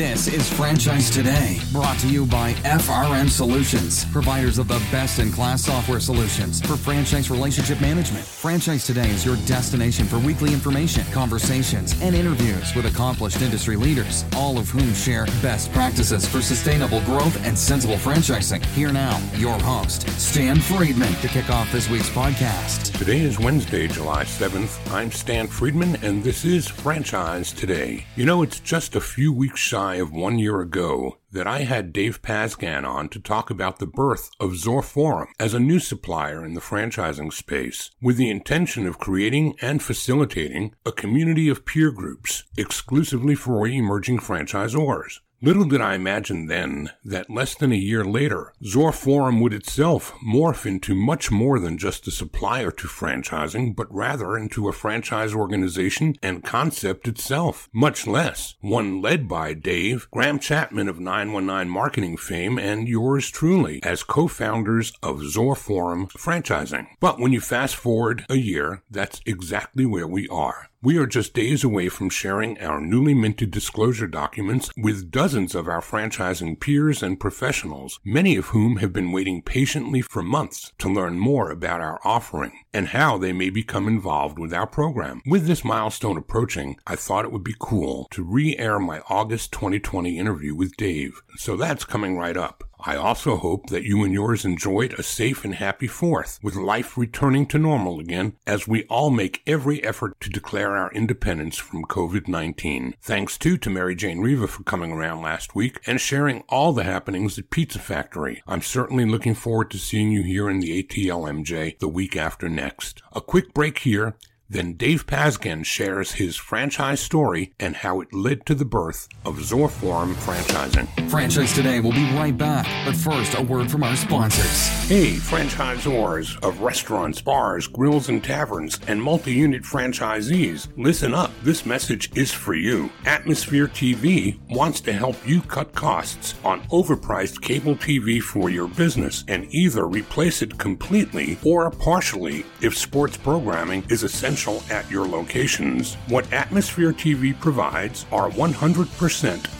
This is Franchise Today, brought to you by FRM Solutions, providers of the best in class software solutions for franchise relationship management. Franchise Today is your destination for weekly information, conversations, and interviews with accomplished industry leaders, all of whom share best practices for sustainable growth and sensible franchising. Here now, your host, Stan Friedman, to kick off this week's podcast. Today is Wednesday, July 7th. I'm Stan Friedman, and this is Franchise Today. You know, it's just a few weeks shy of one year ago that I had Dave Pazgan on to talk about the birth of Zorforum as a new supplier in the franchising space with the intention of creating and facilitating a community of peer groups exclusively for emerging franchisors. Little did I imagine then that less than a year later, Zorforum would itself morph into much more than just a supplier to franchising, but rather into a franchise organization and concept itself, much less one led by Dave, Graham Chapman of 919 marketing fame, and yours truly as co-founders of Zorforum Franchising. But when you fast forward a year, that's exactly where we are. We are just days away from sharing our newly minted disclosure documents with dozens of our franchising peers and professionals, many of whom have been waiting patiently for months to learn more about our offering and how they may become involved with our program. With this milestone approaching, I thought it would be cool to re-air my August 2020 interview with Dave, so that's coming right up. I also hope that you and yours enjoyed a safe and happy 4th, with life returning to normal again as we all make every effort to declare our independence from COVID-19. Thanks too to Mary Jane Riva for coming around last week and sharing all the happenings at Pizza Factory. I'm certainly looking forward to seeing you here in the ATL MJ the week after next. A quick break here then Dave Pazgan shares his franchise story and how it led to the birth of Zorforum franchising. Franchise Today will be right back, but first, a word from our sponsors. Hey, franchisors of restaurants, bars, grills, and taverns, and multi unit franchisees, listen up. This message is for you. Atmosphere TV wants to help you cut costs on overpriced cable TV for your business and either replace it completely or partially if sports programming is essential at your locations. What Atmosphere TV provides are 100%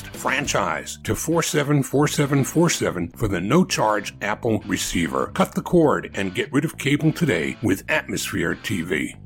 text franchise to 474747 for the no charge Apple receiver. Cut the cord and get rid of cable today with Atmosphere TV.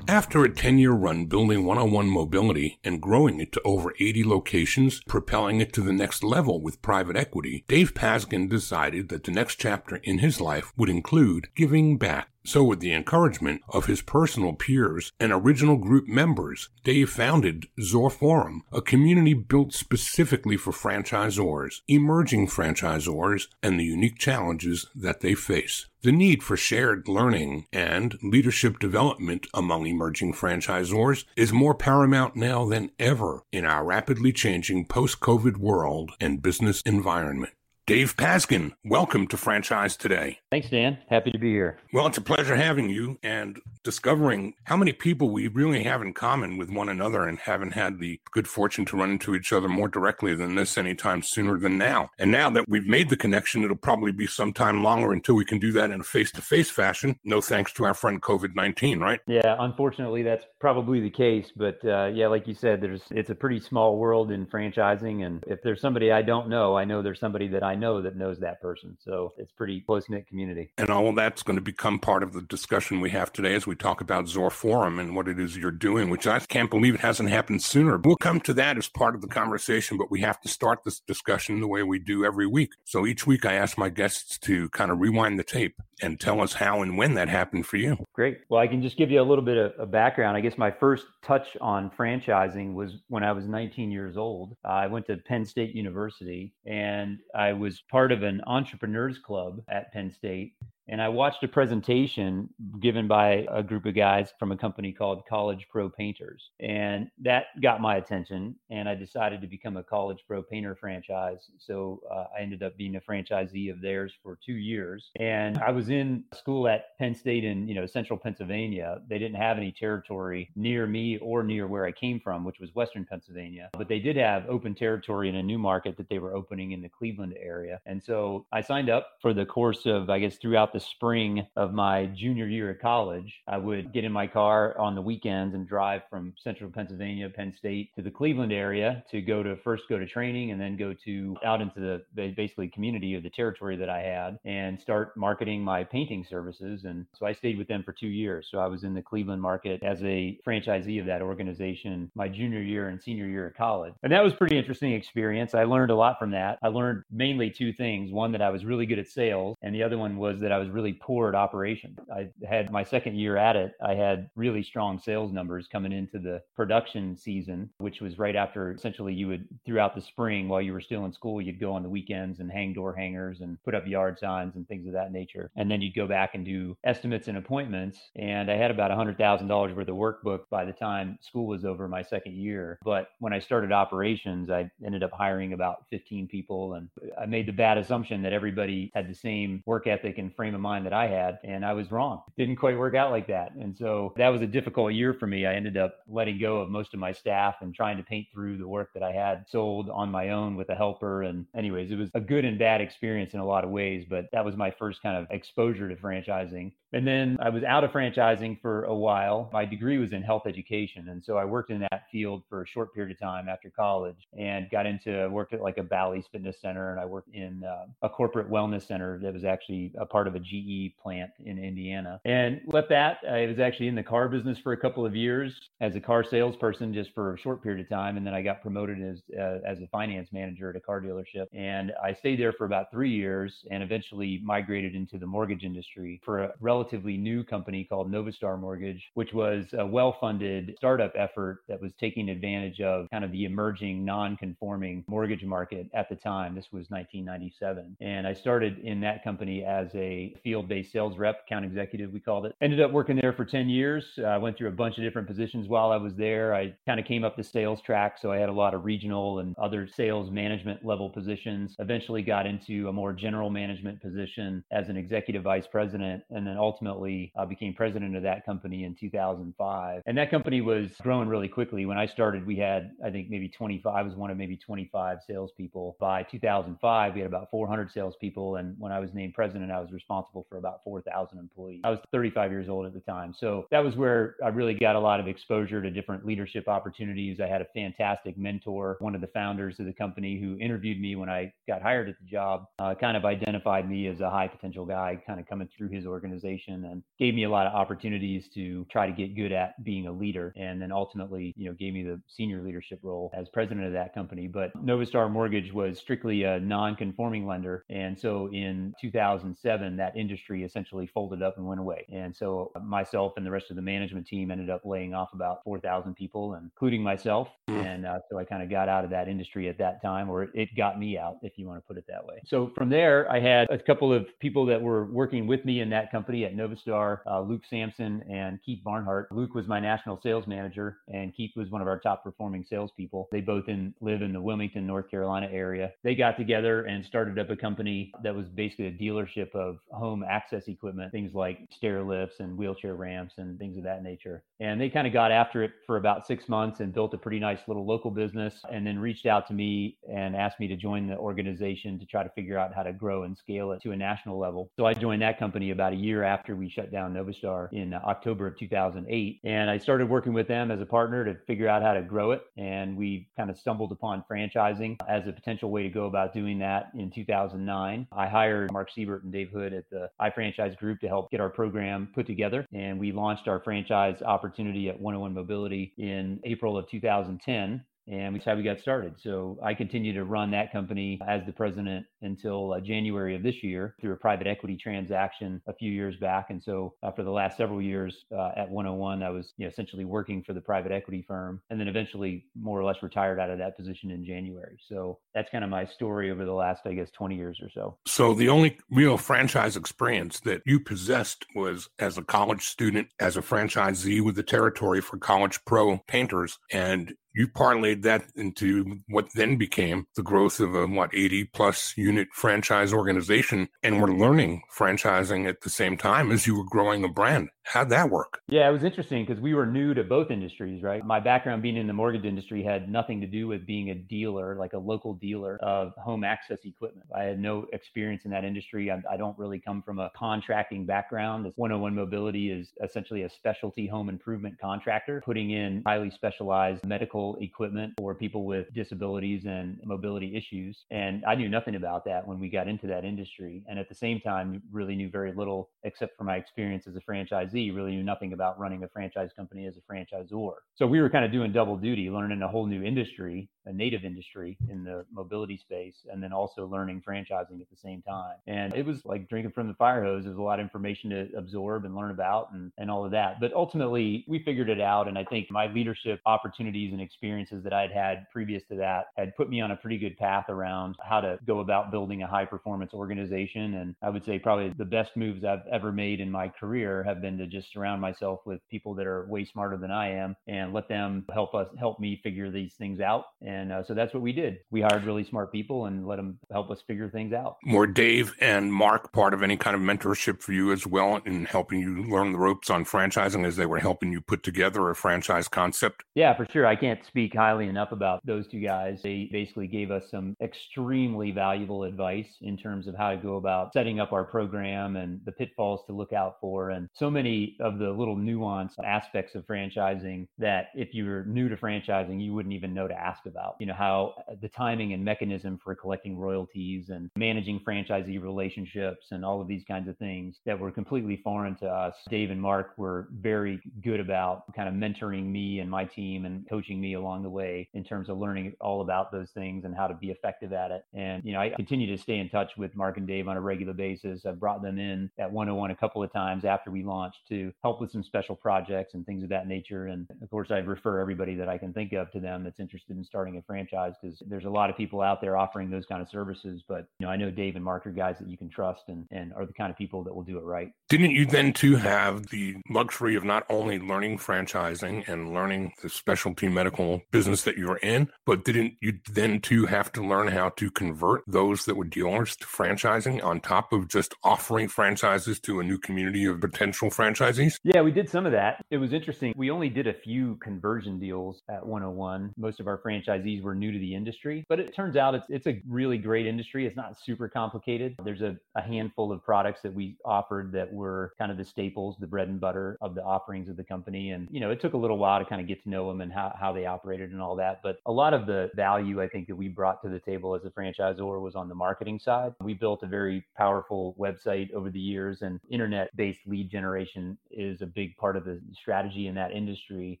After a 10 year run building 101 mobility and growing it to over 80 locations, propelling it to the next level with private equity, Dave Pazgan decided that the next chapter in his life would include giving back. So, with the encouragement of his personal peers and original group members, Dave founded Zorforum, a community built specifically for franchisors, emerging franchisors, and the unique challenges that they face. The need for shared learning and leadership development among emerging franchisors is more paramount now than ever in our rapidly changing post-COVID world and business environment. Dave Pazgan, welcome to Franchise Today. Thanks, Stan. Happy to be here. Well, it's a pleasure having you and discovering how many people we really have in common with one another and haven't had the good fortune to run into each other more directly than this anytime sooner than now. And now that we've made the connection, it'll probably be some time longer until we can do that in a face to face fashion. No thanks to our friend COVID 19, right? Yeah, unfortunately, that's probably the case. But uh, yeah, like you said, there's it's a pretty small world in franchising. And if there's somebody I don't know, I know there's somebody that I I know that knows that person. So it's pretty close knit community. And all that's going to become part of the discussion we have today as we talk about Zor Forum and what it is you're doing, which I can't believe it hasn't happened sooner. We'll come to that as part of the conversation, but we have to start this discussion the way we do every week. So each week I ask my guests to kind of rewind the tape and tell us how and when that happened for you. Great. Well, I can just give you a little bit of, a background. I guess my first touch on franchising was when I was 19 years old. I went to Penn State University and I was part of an entrepreneurs club at Penn State and I watched a presentation given by a group of guys from a company called College Pro Painters. And that got my attention. And I decided to become a College Pro Painter franchise. So uh, I ended up being a franchisee of theirs for two years. And I was in school at Penn State in, you know, central Pennsylvania. They didn't have any territory near me or near where I came from, which was Western Pennsylvania. But they did have open territory in a new market that they were opening in the Cleveland area. And so I signed up for the course of, I guess, throughout the spring of my junior year at college, I would get in my car on the weekends and drive from central Pennsylvania, Penn State to the Cleveland area to go to first go to training and then go to out into the basically community of the territory that I had and start marketing my painting services. And so I stayed with them for two years. So I was in the Cleveland market as a franchisee of that organization my junior year and senior year at college. And that was pretty interesting experience. I learned a lot from that. I learned mainly two things. One that I was really good at sales and the other one was that I was was really poor at operation. I had my second year at it, I had really strong sales numbers coming into the production season, which was right after essentially you would, throughout the spring while you were still in school, you'd go on the weekends and hang door hangers and put up yard signs and things of that nature. And then you'd go back and do estimates and appointments. And I had about $100,000 worth of workbook by the time school was over my second year. But when I started operations, I ended up hiring about 15 people. And I made the bad assumption that everybody had the same work ethic and frame frame of mind that I had. And I was wrong. didn't quite work out like that. And so that was a difficult year for me. I ended up letting go of most of my staff and trying to paint through the work that I had sold on my own with a helper. And, anyways, it was a good and bad experience in a lot of ways, but that was my first kind of exposure to franchising. And then I was out of franchising for a while. My degree was in health education. And so I worked in that field for a short period of time after college and got into work at like a Bally's fitness center. And I worked in uh, a corporate wellness center that was actually a part of a GE plant in Indiana. And left that. I was actually in the car business for a couple of years as a car salesperson just for a short period of time. And then I got promoted as, uh, as a finance manager at a car dealership. And I stayed there for about three years and eventually migrated into the mortgage industry for a relatively relatively new company called Novastar Mortgage, which was a well funded startup effort that was taking advantage of kind of the emerging non conforming mortgage market at the time. This was 1997. And I started in that company as a field based sales rep, account executive, we called it. Ended up working there for 10 years. I uh, went through a bunch of different positions while I was there. I kind of came up the sales track. So I had a lot of regional and other sales management level positions. Eventually got into a more general management position as an executive vice president. And then ultimately uh, became president of that company in 2005. And that company was growing really quickly. When I started, we had, I think, maybe 25, I was one of maybe 25 salespeople. By 2005, we had about 400 salespeople. And when I was named president, I was responsible for about 4,000 employees. I was 35 years old at the time. So that was where I really got a lot of exposure to different leadership opportunities. I had a fantastic mentor, one of the founders of the company who interviewed me when I got hired at the job, uh, kind of identified me as a high potential guy, kind of coming through his organization organization and gave me a lot of opportunities to try to get good at being a leader. And then ultimately, you know, gave me the senior leadership role as president of that company. But Novastar Mortgage was strictly a non-conforming lender. And so in 2007, that industry essentially folded up and went away. And so myself and the rest of the management team ended up laying off about 4,000 people, including myself. Hmm. And uh, so I kind of got out of that industry at that time, or it got me out, if you want to put it that way. So from there, I had a couple of people that were working with me in that company company at Novastar, uh, Luke Sampson and Keith Barnhart. Luke was my national sales manager, and Keith was one of our top performing salespeople. They both in, live in the Wilmington, North Carolina area. They got together and started up a company that was basically a dealership of home access equipment, things like stair lifts and wheelchair ramps and things of that nature. And they kind of got after it for about six months and built a pretty nice little local business and then reached out to me and asked me to join the organization to try to figure out how to grow and scale it to a national level. So I joined that company about a year after we shut down Novastar in October of 2008. And I started working with them as a partner to figure out how to grow it. And we kind of stumbled upon franchising as a potential way to go about doing that in 2009. I hired Mark Siebert and Dave Hood at the iFranchise Group to help get our program put together. And we launched our franchise opportunity at 101 Mobility in April of 2010 and that's how we got started. So I continue to run that company as the president until uh, January of this year through a private equity transaction a few years back. And so uh, for the last several years uh, at 101, I was you know, essentially working for the private equity firm, and then eventually more or less retired out of that position in January. So that's kind of my story over the last, I guess, 20 years or so. So the only real franchise experience that you possessed was as a college student, as a franchisee with the territory for College Pro painters, and you parlayed that into what then became the growth of a what 80 plus unit franchise organization and we're learning franchising at the same time as you were growing a brand How'd that work? Yeah, it was interesting because we were new to both industries, right? My background being in the mortgage industry had nothing to do with being a dealer, like a local dealer of home access equipment. I had no experience in that industry. I, I don't really come from a contracting background. This 101 Mobility is essentially a specialty home improvement contractor, putting in highly specialized medical equipment for people with disabilities and mobility issues. And I knew nothing about that when we got into that industry. And at the same time, really knew very little except for my experience as a franchisee really knew nothing about running a franchise company as a franchisor. So we were kind of doing double duty, learning a whole new industry, a native industry in the mobility space, and then also learning franchising at the same time. And it was like drinking from the fire hose. There's a lot of information to absorb and learn about and, and all of that. But ultimately, we figured it out. And I think my leadership opportunities and experiences that I'd had previous to that had put me on a pretty good path around how to go about building a high performance organization. And I would say probably the best moves I've ever made in my career have been to just surround myself with people that are way smarter than I am and let them help us help me figure these things out. And uh, so that's what we did. We hired really smart people and let them help us figure things out. Were Dave and Mark part of any kind of mentorship for you as well in helping you learn the ropes on franchising as they were helping you put together a franchise concept? Yeah, for sure. I can't speak highly enough about those two guys. They basically gave us some extremely valuable advice in terms of how to go about setting up our program and the pitfalls to look out for and so many of the little nuanced aspects of franchising that if you're new to franchising, you wouldn't even know to ask about. You know, how uh, the timing and mechanism for collecting royalties and managing franchisee relationships and all of these kinds of things that were completely foreign to us. Dave and Mark were very good about kind of mentoring me and my team and coaching me along the way in terms of learning all about those things and how to be effective at it. And, you know, I continue to stay in touch with Mark and Dave on a regular basis. I've brought them in at 101 a couple of times after we launched to help with some special projects and things of that nature. And of course, I refer everybody that I can think of to them that's interested in starting a franchise because there's a lot of people out there offering those kind of services. But you know, I know Dave and Mark are guys that you can trust and, and are the kind of people that will do it right. Didn't you then too have the luxury of not only learning franchising and learning the specialty medical business that you're in, but didn't you then too have to learn how to convert those that were dealers to franchising on top of just offering franchises to a new community of potential franchisees? Yeah, we did some of that. It was interesting. We only did a few conversion deals at 101. Most of our franchisees were new to the industry, but it turns out it's it's a really great industry. It's not super complicated. There's a, a handful of products that we offered that were kind of the staples, the bread and butter of the offerings of the company. And, you know, it took a little while to kind of get to know them and how, how they operated and all that. But a lot of the value I think that we brought to the table as a franchisor was on the marketing side. We built a very powerful website over the years and internet based lead generation is a big part of the strategy in that industry.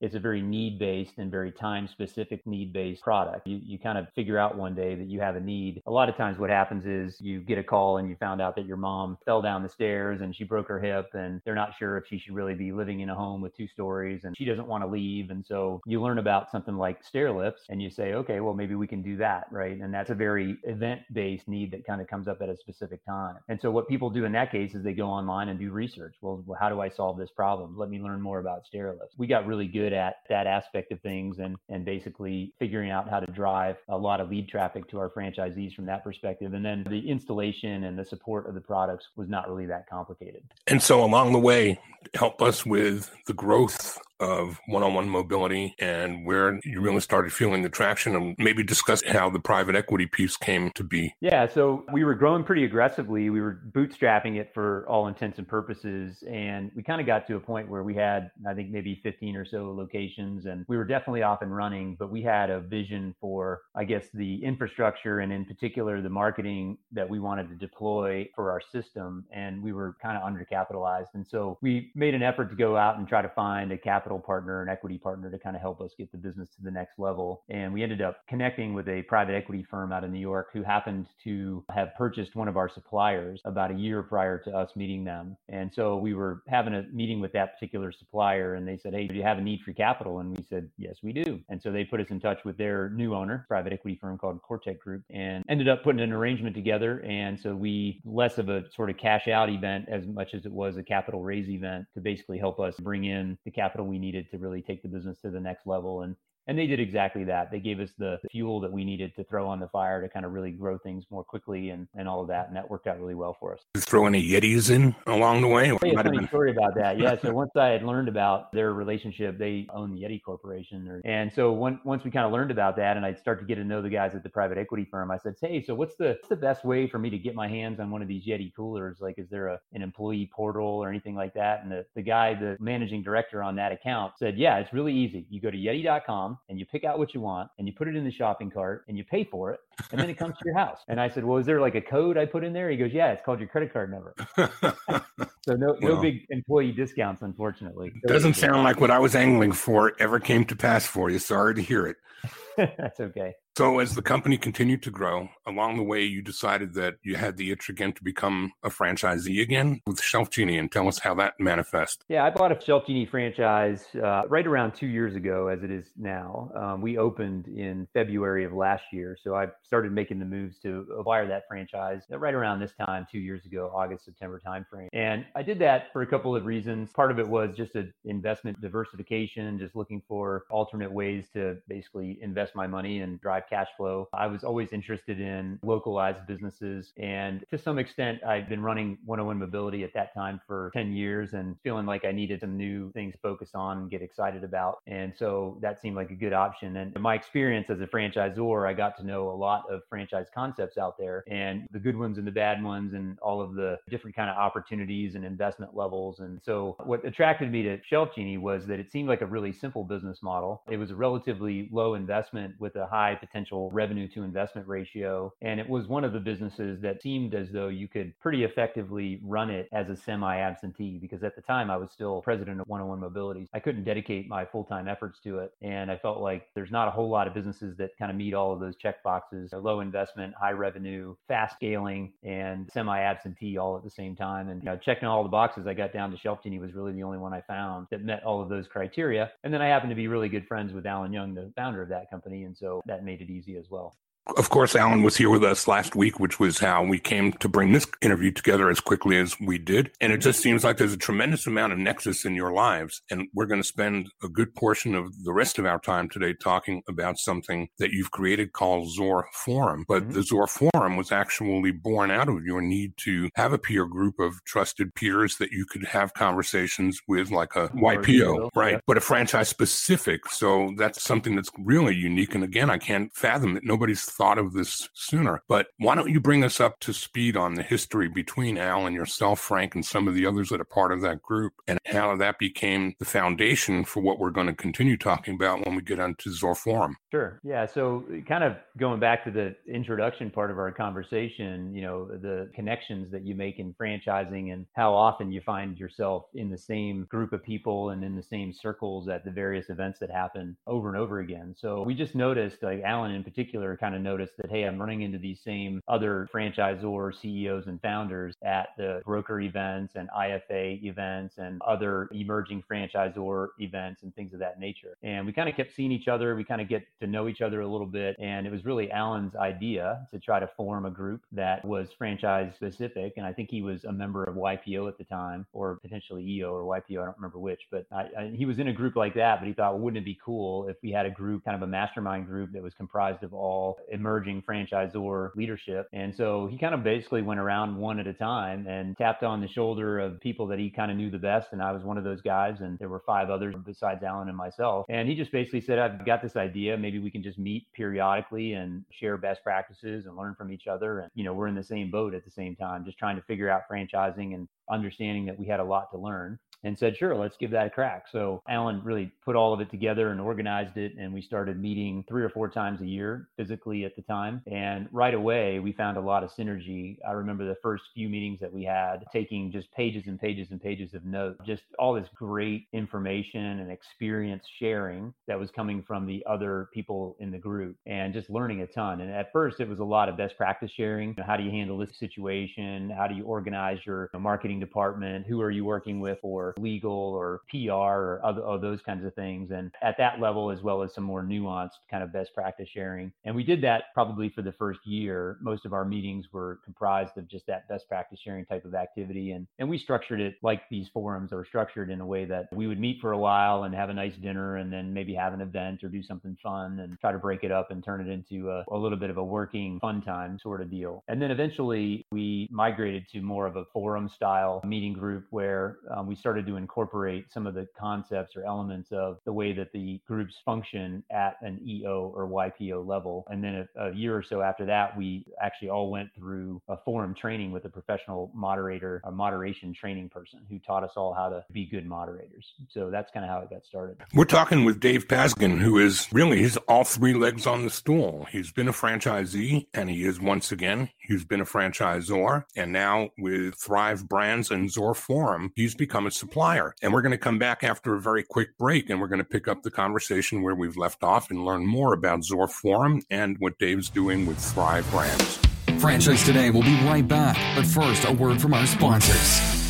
It's a very need based and very time specific need based product. You, you kind of figure out one day that you have a need. A lot of times, what happens is you get a call and you found out that your mom fell down the stairs and she broke her hip, and they're not sure if she should really be living in a home with two stories and she doesn't want to leave. And so you learn about something like stair lifts and you say, okay, well, maybe we can do that, right? And that's a very event based need that kind of comes up at a specific time. And so what people do in that case is they go online and do research. Well, how do I solve this problem? Let me learn more about stair lifts. We got really good at that aspect of things and, and basically figuring out how to drive a lot of lead traffic to our franchisees from that perspective. And then the installation and the support of the products was not really that complicated. And so along the way, help us with the growth of 101 Mobility and where you really started feeling the traction and maybe discuss how the private equity piece came to be. Yeah, so we were growing pretty aggressively. We were bootstrapping it for all intents and purposes and we kind of got to a point where we had I think maybe 15 or so locations and we were definitely off and running, but we had a vision for I guess the infrastructure and in particular the marketing that we wanted to deploy for our system and we were kind of undercapitalized and so we made an effort to go out and try to find a capital capital partner, an equity partner to kind of help us get the business to the next level. And we ended up connecting with a private equity firm out of New York who happened to have purchased one of our suppliers about a year prior to us meeting them. And so we were having a meeting with that particular supplier and they said, Hey, do you have a need for capital? And we said, Yes, we do. And so they put us in touch with their new owner, private equity firm called Cortec Group, and ended up putting an arrangement together. And so we less of a sort of cash out event as much as it was a capital raise event to basically help us bring in the capital we needed to really take the business to the next level. And and they did exactly that. They gave us the fuel that we needed to throw on the fire to kind of really grow things more quickly and, and all of that. And that worked out really well for us. Did throw any Yetis in along the way? You a funny been... story about that. Yeah. So once I had learned about their relationship, they own the Yeti Corporation. Or, and so when, once we kind of learned about that and I'd start to get to know the guys at the private equity firm, I said, Hey, so what's the, what's the best way for me to get my hands on one of these Yeti coolers? Like, is there a, an employee portal or anything like that? And the, the guy, the managing director on that account said, Yeah, it's really easy. You go to Yeti.com and you pick out what you want and you put it in the shopping cart and you pay for it and then it comes to your house. And I said, Well, is there like a code I put in there? He goes, Yeah, it's called your credit card number. so no no big employee discounts, unfortunately. Doesn't sound like what I was angling for ever came to pass for you. Sorry to hear it. That's okay. So, as the company continued to grow, along the way, you decided that you had the itch again to become a franchisee again with Shelf Genie, and tell us how that manifests. Yeah, I bought a Shelf Genie franchise uh, right around two years ago, as it is now. Um, we opened in February of last year, so I started making the moves to acquire that franchise right around this time, two years ago, August September timeframe. And I did that for a couple of reasons. Part of it was just an investment diversification, just looking for alternate ways to basically invest my money and drive cash flow. I was always interested in localized businesses. And to some extent, I'd been running 101 Mobility at that time for 10 years and feeling like I needed some new things focus on and get excited about. And so that seemed like a good option. And my experience as a franchisor, I got to know a lot of franchise concepts out there and the good ones and the bad ones and all of the different kind of opportunities and investment levels. And so what attracted me to Shelf Genie was that it seemed like a really simple business model. It was a relatively low investment with a high potential revenue to investment ratio. And it was one of the businesses that seemed as though you could pretty effectively run it as a semi absentee because at the time I was still president of 101 Mobility. I couldn't dedicate my full time efforts to it. And I felt like there's not a whole lot of businesses that kind of meet all of those check boxes low investment, high revenue, fast scaling, and semi absentee all at the same time. And you know, checking all the boxes, I got down to Shelf Genie was really the only one I found that met all of those criteria. And then I happened to be really good friends with Alan Young, the founder of that company. And so that made it easy as well. Of course, Alan was here with us last week, which was how we came to bring this interview together as quickly as we did. And it just seems like there's a tremendous amount of nexus in your lives. And we're going to spend a good portion of the rest of our time today talking about something that you've created called Zor Forum. But mm-hmm. the Zor Forum was actually born out of your need to have a peer group of trusted peers that you could have conversations with, like a YPO, right? Yeah. But a franchise specific. So that's something that's really unique. And again, I can't fathom that nobody's thought of this sooner. But why don't you bring us up to speed on the history between Al and yourself, Frank, and some of the others that are part of that group, and how that became the foundation for what we're going to continue talking about when we get onto Zor Forum? Sure. Yeah. So, kind of going back to the introduction part of our conversation, you know, the connections that you make in franchising and how often you find yourself in the same group of people and in the same circles at the various events that happen over and over again. So, we just noticed, like Alan in particular, kind of noticed that, hey, I'm running into these same other franchisor CEOs and founders at the broker events and IFA events and other emerging franchisor events and things of that nature. And we kind of kept seeing each other. We kind of get to know each other a little bit. And it was really Alan's idea to try to form a group that was franchise specific. And I think he was a member of YPO at the time, or potentially EO or YPO. I don't remember which, but I, I, he was in a group like that. But he thought, well, wouldn't it be cool if we had a group, kind of a mastermind group that was comprised of all emerging franchisor leadership? And so he kind of basically went around one at a time and tapped on the shoulder of people that he kind of knew the best. And I was one of those guys. And there were five others besides Alan and myself. And he just basically said, I've got this idea. Maybe we can just meet periodically and share best practices and learn from each other. And, you know, we're in the same boat at the same time, just trying to figure out franchising and understanding that we had a lot to learn and said, sure, let's give that a crack. So Alan really put all of it together and organized it. And we started meeting three or four times a year physically at the time. And right away, we found a lot of synergy. I remember the first few meetings that we had taking just pages and pages and pages of notes, just all this great information and experience sharing that was coming from the other people in the group and just learning a ton. And at first, it was a lot of best practice sharing. How do you handle this situation? How do you organize your marketing department? Who are you working with for legal or PR or other those kinds of things. And at that level, as well as some more nuanced kind of best practice sharing. And we did that probably for the first year. Most of our meetings were comprised of just that best practice sharing type of activity. And, and we structured it like these forums are structured in a way that we would meet for a while and have a nice dinner and then maybe have an event or do something fun and try to break it up and turn it into a, a little bit of a working fun time sort of deal. And then eventually we migrated to more of a forum style meeting group where um, we started to incorporate some of the concepts or elements of the way that the groups function at an EO or YPO level. And then a, a year or so after that, we actually all went through a forum training with a professional moderator, a moderation training person who taught us all how to be good moderators. So that's kind of how it got started. We're talking with Dave Pazgan, who is really he's all three legs on the stool. He's been a franchisee and he is once again, he's been a franchisor. And now with Thrive Brands and Zor Forum, he's become a supplier and we're going to come back after a very quick break and we're going to pick up the conversation where we've left off and learn more about Zor Forum and what Dave's doing with Thrive Brands. Franchise Today will be right back, but first, a word from our sponsors.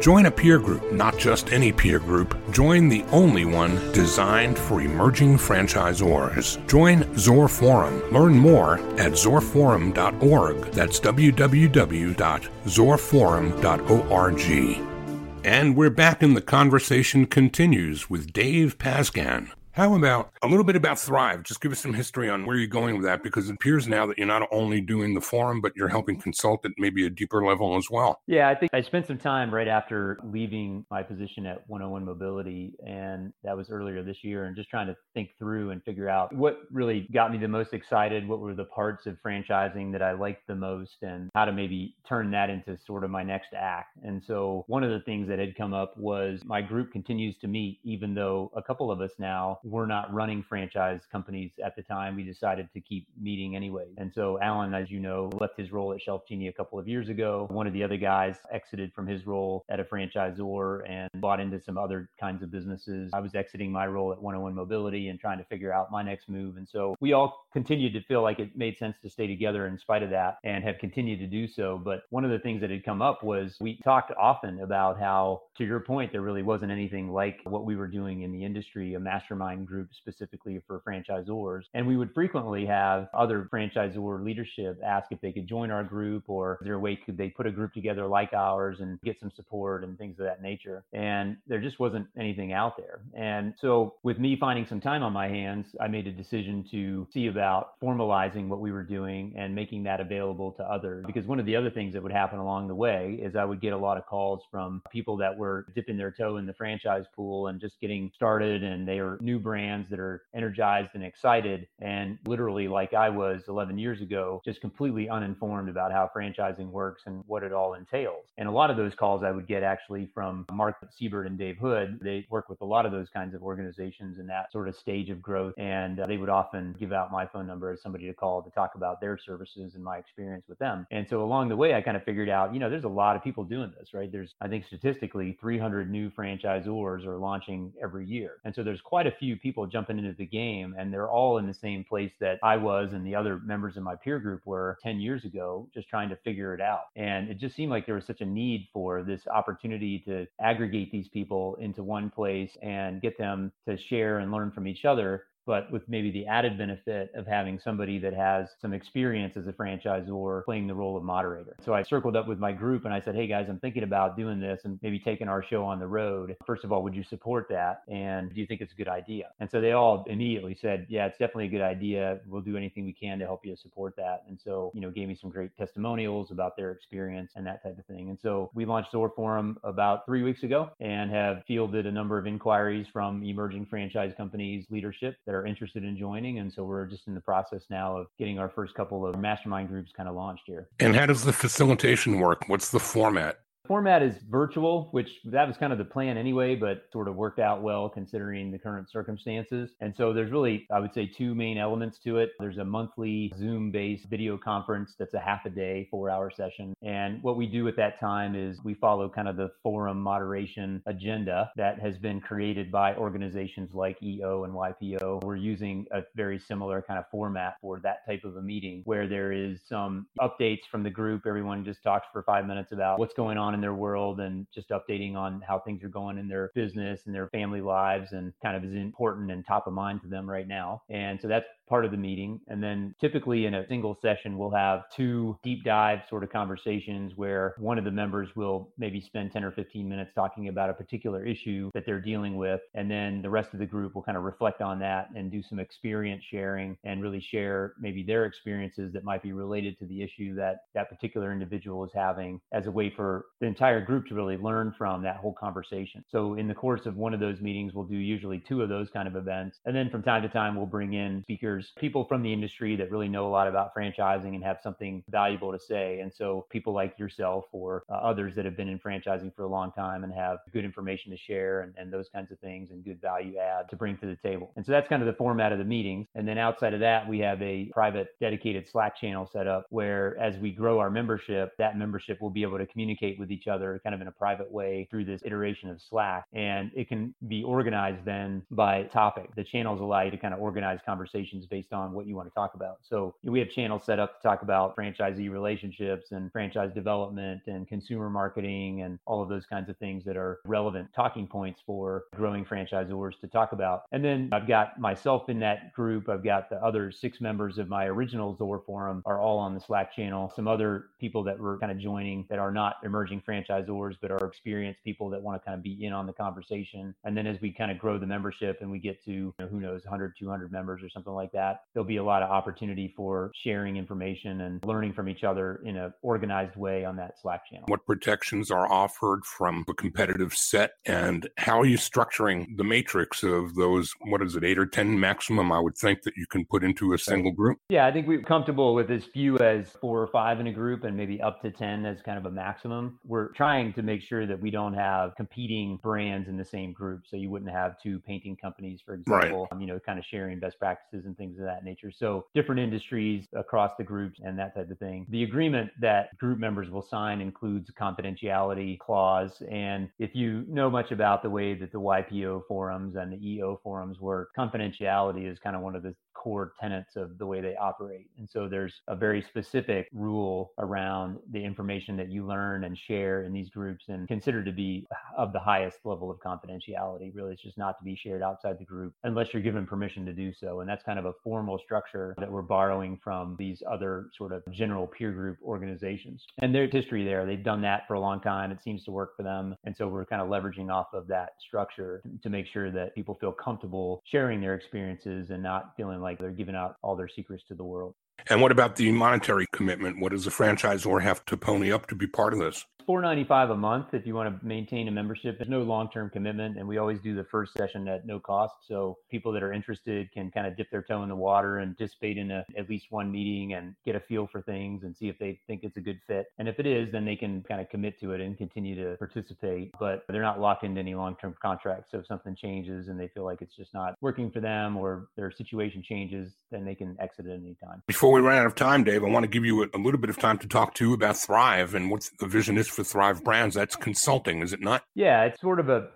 Join a peer group, not just any peer group. Join the only one designed for emerging franchisors. Join Zor Forum. Learn more at zorforum.org. That's www.zorforum.org. And we're back and the conversation continues with Dave Pazgan. How about a little bit about Thrive? Just give us some history on where you're going with that because it appears now that you're not only doing the forum, but you're helping consult at maybe a deeper level as well. Yeah, I think I spent some time right after leaving my position at 101 Mobility, and that was earlier this year, and just trying to think through and figure out what really got me the most excited, what were the parts of franchising that I liked the most, and how to maybe turn that into sort of my next act. And so one of the things that had come up was my group continues to meet, even though a couple of us now were not running franchise companies at the time, we decided to keep meeting anyway. And so Alan, as you know, left his role at Shelf Genie a couple of years ago. One of the other guys exited from his role at a franchisor and bought into some other kinds of businesses. I was exiting my role at 101 Mobility and trying to figure out my next move. And so we all continued to feel like it made sense to stay together in spite of that and have continued to do so. But one of the things that had come up was we talked often about how, to your point, there really wasn't anything like what we were doing in the industry, a mastermind group specifically for franchisors. And we would frequently have other franchisor leadership ask if they could join our group or is there a way could they put a group together like ours and get some support and things of that nature. And there just wasn't anything out there. And so with me finding some time on my hands, I made a decision to see about formalizing what we were doing and making that available to others. Because one of the other things that would happen along the way is I would get a lot of calls from people that were dipping their toe in the franchise pool and just getting started and they are new brands that are energized and excited and literally like I was 11 years ago just completely uninformed about how franchising works and what it all entails. And a lot of those calls I would get actually from Mark Siebert and Dave Hood. They work with a lot of those kinds of organizations in that sort of stage of growth and uh, they would often give out my phone number as somebody to call to talk about their services and my experience with them. And so along the way I kind of figured out, you know, there's a lot of people doing this, right? There's I think statistically 300 new franchisors are launching every year. And so there's quite a few people jumping into the game and they're all in the same place that I was and the other members of my peer group were 10 years ago, just trying to figure it out. And it just seemed like there was such a need for this opportunity to aggregate these people into one place and get them to share and learn from each other but with maybe the added benefit of having somebody that has some experience as a franchisor playing the role of moderator. So I circled up with my group and I said, Hey guys, I'm thinking about doing this and maybe taking our show on the road. First of all, would you support that? And do you think it's a good idea? And so they all immediately said, Yeah, it's definitely a good idea. We'll do anything we can to help you support that. And so, you know, gave me some great testimonials about their experience and that type of thing. And so we launched Zor Forum about three weeks ago and have fielded a number of inquiries from emerging franchise companies leadership that are interested in joining. And so we're just in the process now of getting our first couple of mastermind groups kind of launched here. And how does the facilitation work? What's the format? Format is virtual, which that was kind of the plan anyway, but sort of worked out well considering the current circumstances. And so there's really, I would say, two main elements to it. There's a monthly Zoom based video conference that's a half a day, four hour session. And what we do at that time is we follow kind of the forum moderation agenda that has been created by organizations like EO and YPO. We're using a very similar kind of format for that type of a meeting where there is some updates from the group. Everyone just talks for five minutes about what's going on in their world and just updating on how things are going in their business and their family lives and kind of is important and top of mind to them right now. And so that's part of the meeting. And then typically in a single session, we'll have two deep dive sort of conversations where one of the members will maybe spend 10 or 15 minutes talking about a particular issue that they're dealing with. And then the rest of the group will kind of reflect on that and do some experience sharing and really share maybe their experiences that might be related to the issue that that particular individual is having as a way for the entire group to really learn from that whole conversation. So in the course of one of those meetings, we'll do usually two of those kind of events. And then from time to time, we'll bring in speakers people from the industry that really know a lot about franchising and have something valuable to say. And so people like yourself or uh, others that have been in franchising for a long time and have good information to share and, and those kinds of things and good value add to bring to the table. And so that's kind of the format of the meetings. And then outside of that, we have a private dedicated Slack channel set up where as we grow our membership, that membership will be able to communicate with each other kind of in a private way through this iteration of Slack. And it can be organized then by topic. The channels allow you to kind of organize conversations based on what you want to talk about. So we have channels set up to talk about franchisee relationships and franchise development and consumer marketing and all of those kinds of things that are relevant talking points for growing franchisors to talk about. And then I've got myself in that group. I've got the other six members of my original Zor forum are all on the Slack channel. Some other people that were kind of joining that are not emerging franchisors, but are experienced people that want to kind of be in on the conversation. And then as we kind of grow the membership and we get to, you know, who knows, 100, 200 members or something like that that, there'll be a lot of opportunity for sharing information and learning from each other in an organized way on that Slack channel. What protections are offered from a competitive set, and how are you structuring the matrix of those? What is it, eight or ten maximum? I would think that you can put into a single group. Yeah, I think we're comfortable with as few as four or five in a group, and maybe up to ten as kind of a maximum. We're trying to make sure that we don't have competing brands in the same group, so you wouldn't have two painting companies, for example. Right. Um, you know, kind of sharing best practices and things of that nature. So different industries across the groups and that type of thing. The agreement that group members will sign includes confidentiality clause. And if you know much about the way that the YPO forums and the EO forums work, confidentiality is kind of one of the core tenets of the way they operate. And so there's a very specific rule around the information that you learn and share in these groups and consider to be of the highest level of confidentiality. Really, it's just not to be shared outside the group unless you're given permission to do so. And that's kind of a formal structure that we're borrowing from these other sort of general peer group organizations. And there's history there. They've done that for a long time. It seems to work for them. And so we're kind of leveraging off of that structure to make sure that people feel comfortable sharing their experiences and not feeling like they're giving out all their secrets to the world. And what about the monetary commitment? What does the franchisor have to pony up to be part of this? Four ninety five a month if you want to maintain a membership. There's no long term commitment, and we always do the first session at no cost. So people that are interested can kind of dip their toe in the water and participate in a, at least one meeting and get a feel for things and see if they think it's a good fit. And if it is, then they can kind of commit to it and continue to participate. But they're not locked into any long term contract. So if something changes and they feel like it's just not working for them or their situation changes, then they can exit at any time. Before we run out of time, Dave, I want to give you a, a little bit of time to talk to you about Thrive and what the vision is for Thrive Brands. That's consulting, is it not? Yeah, it's sort of a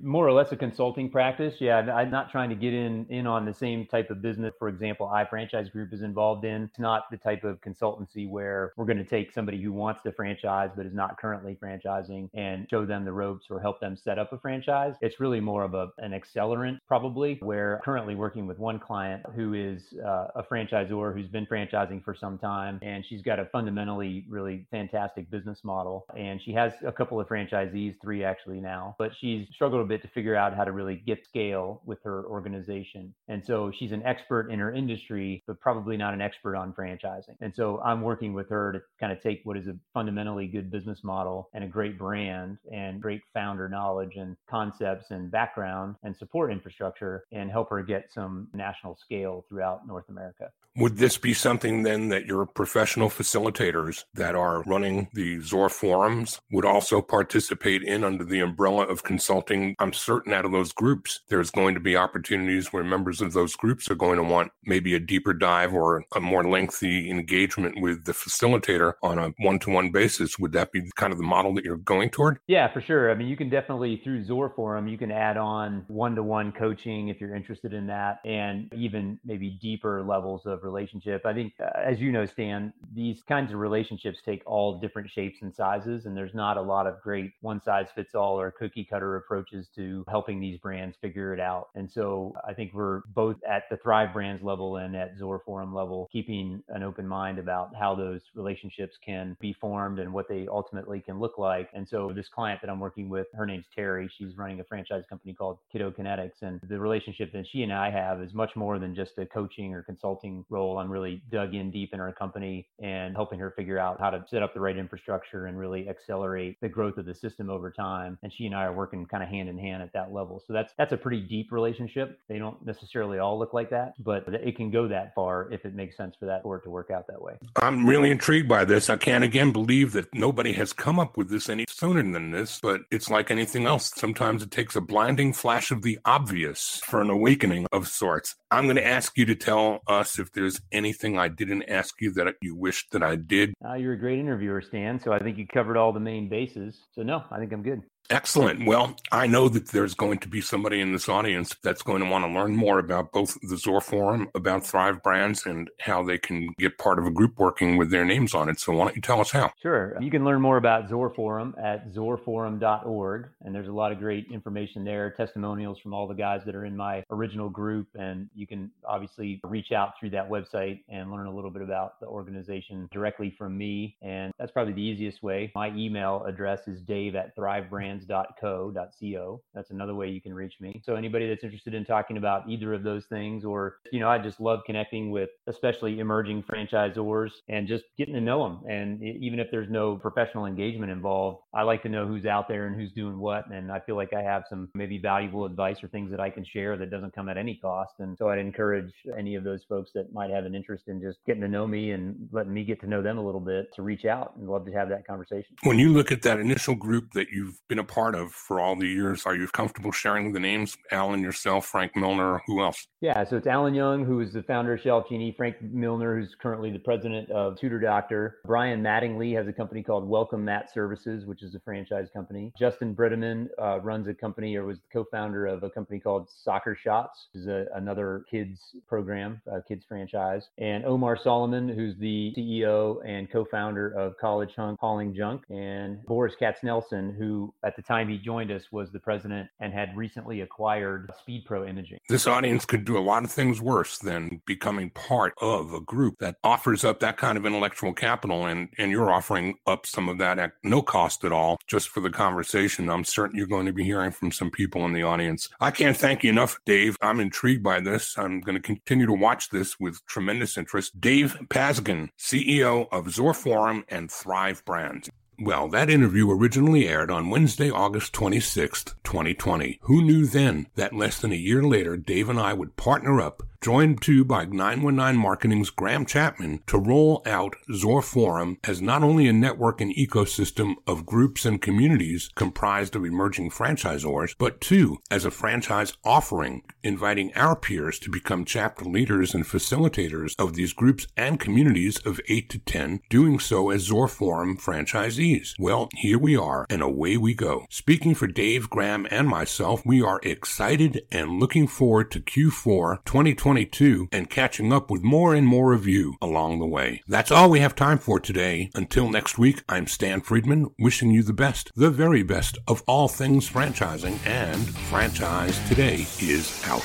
more or less a consulting practice. Yeah, I'm not trying to get in in on the same type of business. For example, iFranchise Group is involved in. It's not the type of consultancy where we're going to take somebody who wants to franchise but is not currently franchising and show them the ropes or help them set up a franchise. It's really more of a an accelerant, probably. Where currently working with one client who is uh, a franchisor who's been franchising for some time, and she's got a fundamentally really fantastic business model, and she has a couple of franchisees, three actually now, but she's struggled a bit to figure out how to really get scale with her organization. And so she's an expert in her industry, but probably not an expert on franchising. And so I'm working with her to kind of take what is a fundamentally good business model and a great brand and great founder knowledge and concepts and background and support infrastructure and help her get some national scale throughout North America. Would this be something then that your professional facilitators that are running the Zor forums would also participate in under the umbrella of consulting? I'm certain out of those groups, there's going to be opportunities where members of those groups are going to want maybe a deeper dive or a more lengthy engagement with the facilitator on a one to one basis. Would that be kind of the model that you're going toward? Yeah, for sure. I mean, you can definitely through Zor Forum, you can add on one to one coaching if you're interested in that, and even maybe deeper levels of relationship. I think, uh, as you know, Stan, these kinds of relationships take all different shapes and sizes, and there's not a lot of great one size fits all or cookie cutter approaches to helping these brands figure it out. And so I think we're both at the Thrive Brands level and at Zor Forum level, keeping an open mind about how those relationships can be formed and what they ultimately can look like. And so this client that I'm working with, her name's Terry. She's running a franchise company called Kidokinetics. And the relationship that she and I have is much more than just a coaching or consulting role. I'm really dug in deep in our company and helping her figure out how to set up the right infrastructure and really accelerate the growth of the system over time. And she and I are working kind of hand in hand at that level. So that's that's a pretty deep relationship. They don't necessarily all look like that, but it can go that far if it makes sense for that for it to work out that way. I'm really intrigued by this. I can't again believe that nobody has come up with this any sooner than this, but it's like anything else. Sometimes it takes a blinding flash of the obvious for an awakening of sorts. I'm going to ask you to tell us if there's anything I didn't ask you that you wish that I did. Uh, you're a great interviewer, Stan. So I think you covered all the main bases. So no, I think I'm good. Excellent. Well, I know that there's going to be somebody in this audience that's going to want to learn more about both the Zor Forum, about Thrive Brands, and how they can get part of a group working with their names on it. So, why don't you tell us how? Sure. You can learn more about Zor Forum at zorforum.org. And there's a lot of great information there, testimonials from all the guys that are in my original group. And you can obviously reach out through that website and learn a little bit about the organization directly from me. And that's probably the easiest way. My email address is dave at Thrive Brands frbrands.co.co. That's another way you can reach me. So anybody that's interested in talking about either of those things, or you know, I just love connecting with especially emerging franchisors and just getting to know them. And even if there's no professional engagement involved, I like to know who's out there and who's doing what. And I feel like I have some maybe valuable advice or things that I can share that doesn't come at any cost. And so I'd encourage any of those folks that might have an interest in just getting to know me and letting me get to know them a little bit to reach out and love to have that conversation. When you look at that initial group that you've been a part of for all the years, are you comfortable sharing the names? Alan, yourself, Frank Milner, who else? Yeah, so it's Alan Young, who is the founder of ShelfGenie, Frank Milner, who's currently the president of Tutor Doctor. Brian Mattingly has a company called Welcome Mat Services, which is a franchise company. Justin Brittaman uh, runs a company or was the co-founder of a company called Soccer Shots, which is a, another kids program, kids franchise. And Omar Soliman, who's the CEO and co-founder of College Hunk Hauling Junk, and Boris Katsnelson, who at the time he joined us was the president and had recently acquired SpeedPro Imaging. This audience could do a lot of things worse than becoming part of a group that offers up that kind of intellectual capital, and and you're offering up some of that at no cost at all, just for the conversation. I'm certain you're going to be hearing from some people in the audience. I can't thank you enough, Dave. I'm intrigued by this. I'm going to continue to watch this with tremendous interest. Dave Pazgan, CEO of Zor Forum and Thrive Brands. Well, that interview originally aired on Wednesday, August 26th, 2020. Who knew then that less than a year later, Dave and I would partner up joined too by 919 Marketing's Graham Chapman to roll out Zor Forum as not only a network and ecosystem of groups and communities comprised of emerging franchisors, but too as a franchise offering, inviting our peers to become chapter leaders and facilitators of these groups and communities of 8 to 10, doing so as Zor Forum franchisees. Well, here we are, and away we go. Speaking for Dave, Graham, and myself, we are excited and looking forward to Q4 2022 and catching up with more and more of you along the way. That's all we have time for today. Until next week, I'm Stan Friedman, wishing you the best, the very best of all things franchising, and Franchise Today is out.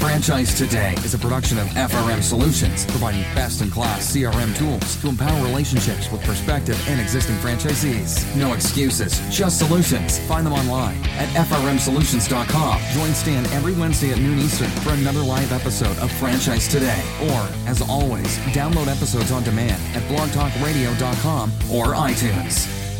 Franchise Today is a production of FRM Solutions, providing best in class CRM tools to empower relationships with prospective and existing franchisees. No excuses, just solutions. Find them online at frmsolutions.com. Join Stan every Wednesday at noon Eastern for another live episode of Franchise Today. Or, as always, download episodes on demand at blogtalkradio.com or iTunes.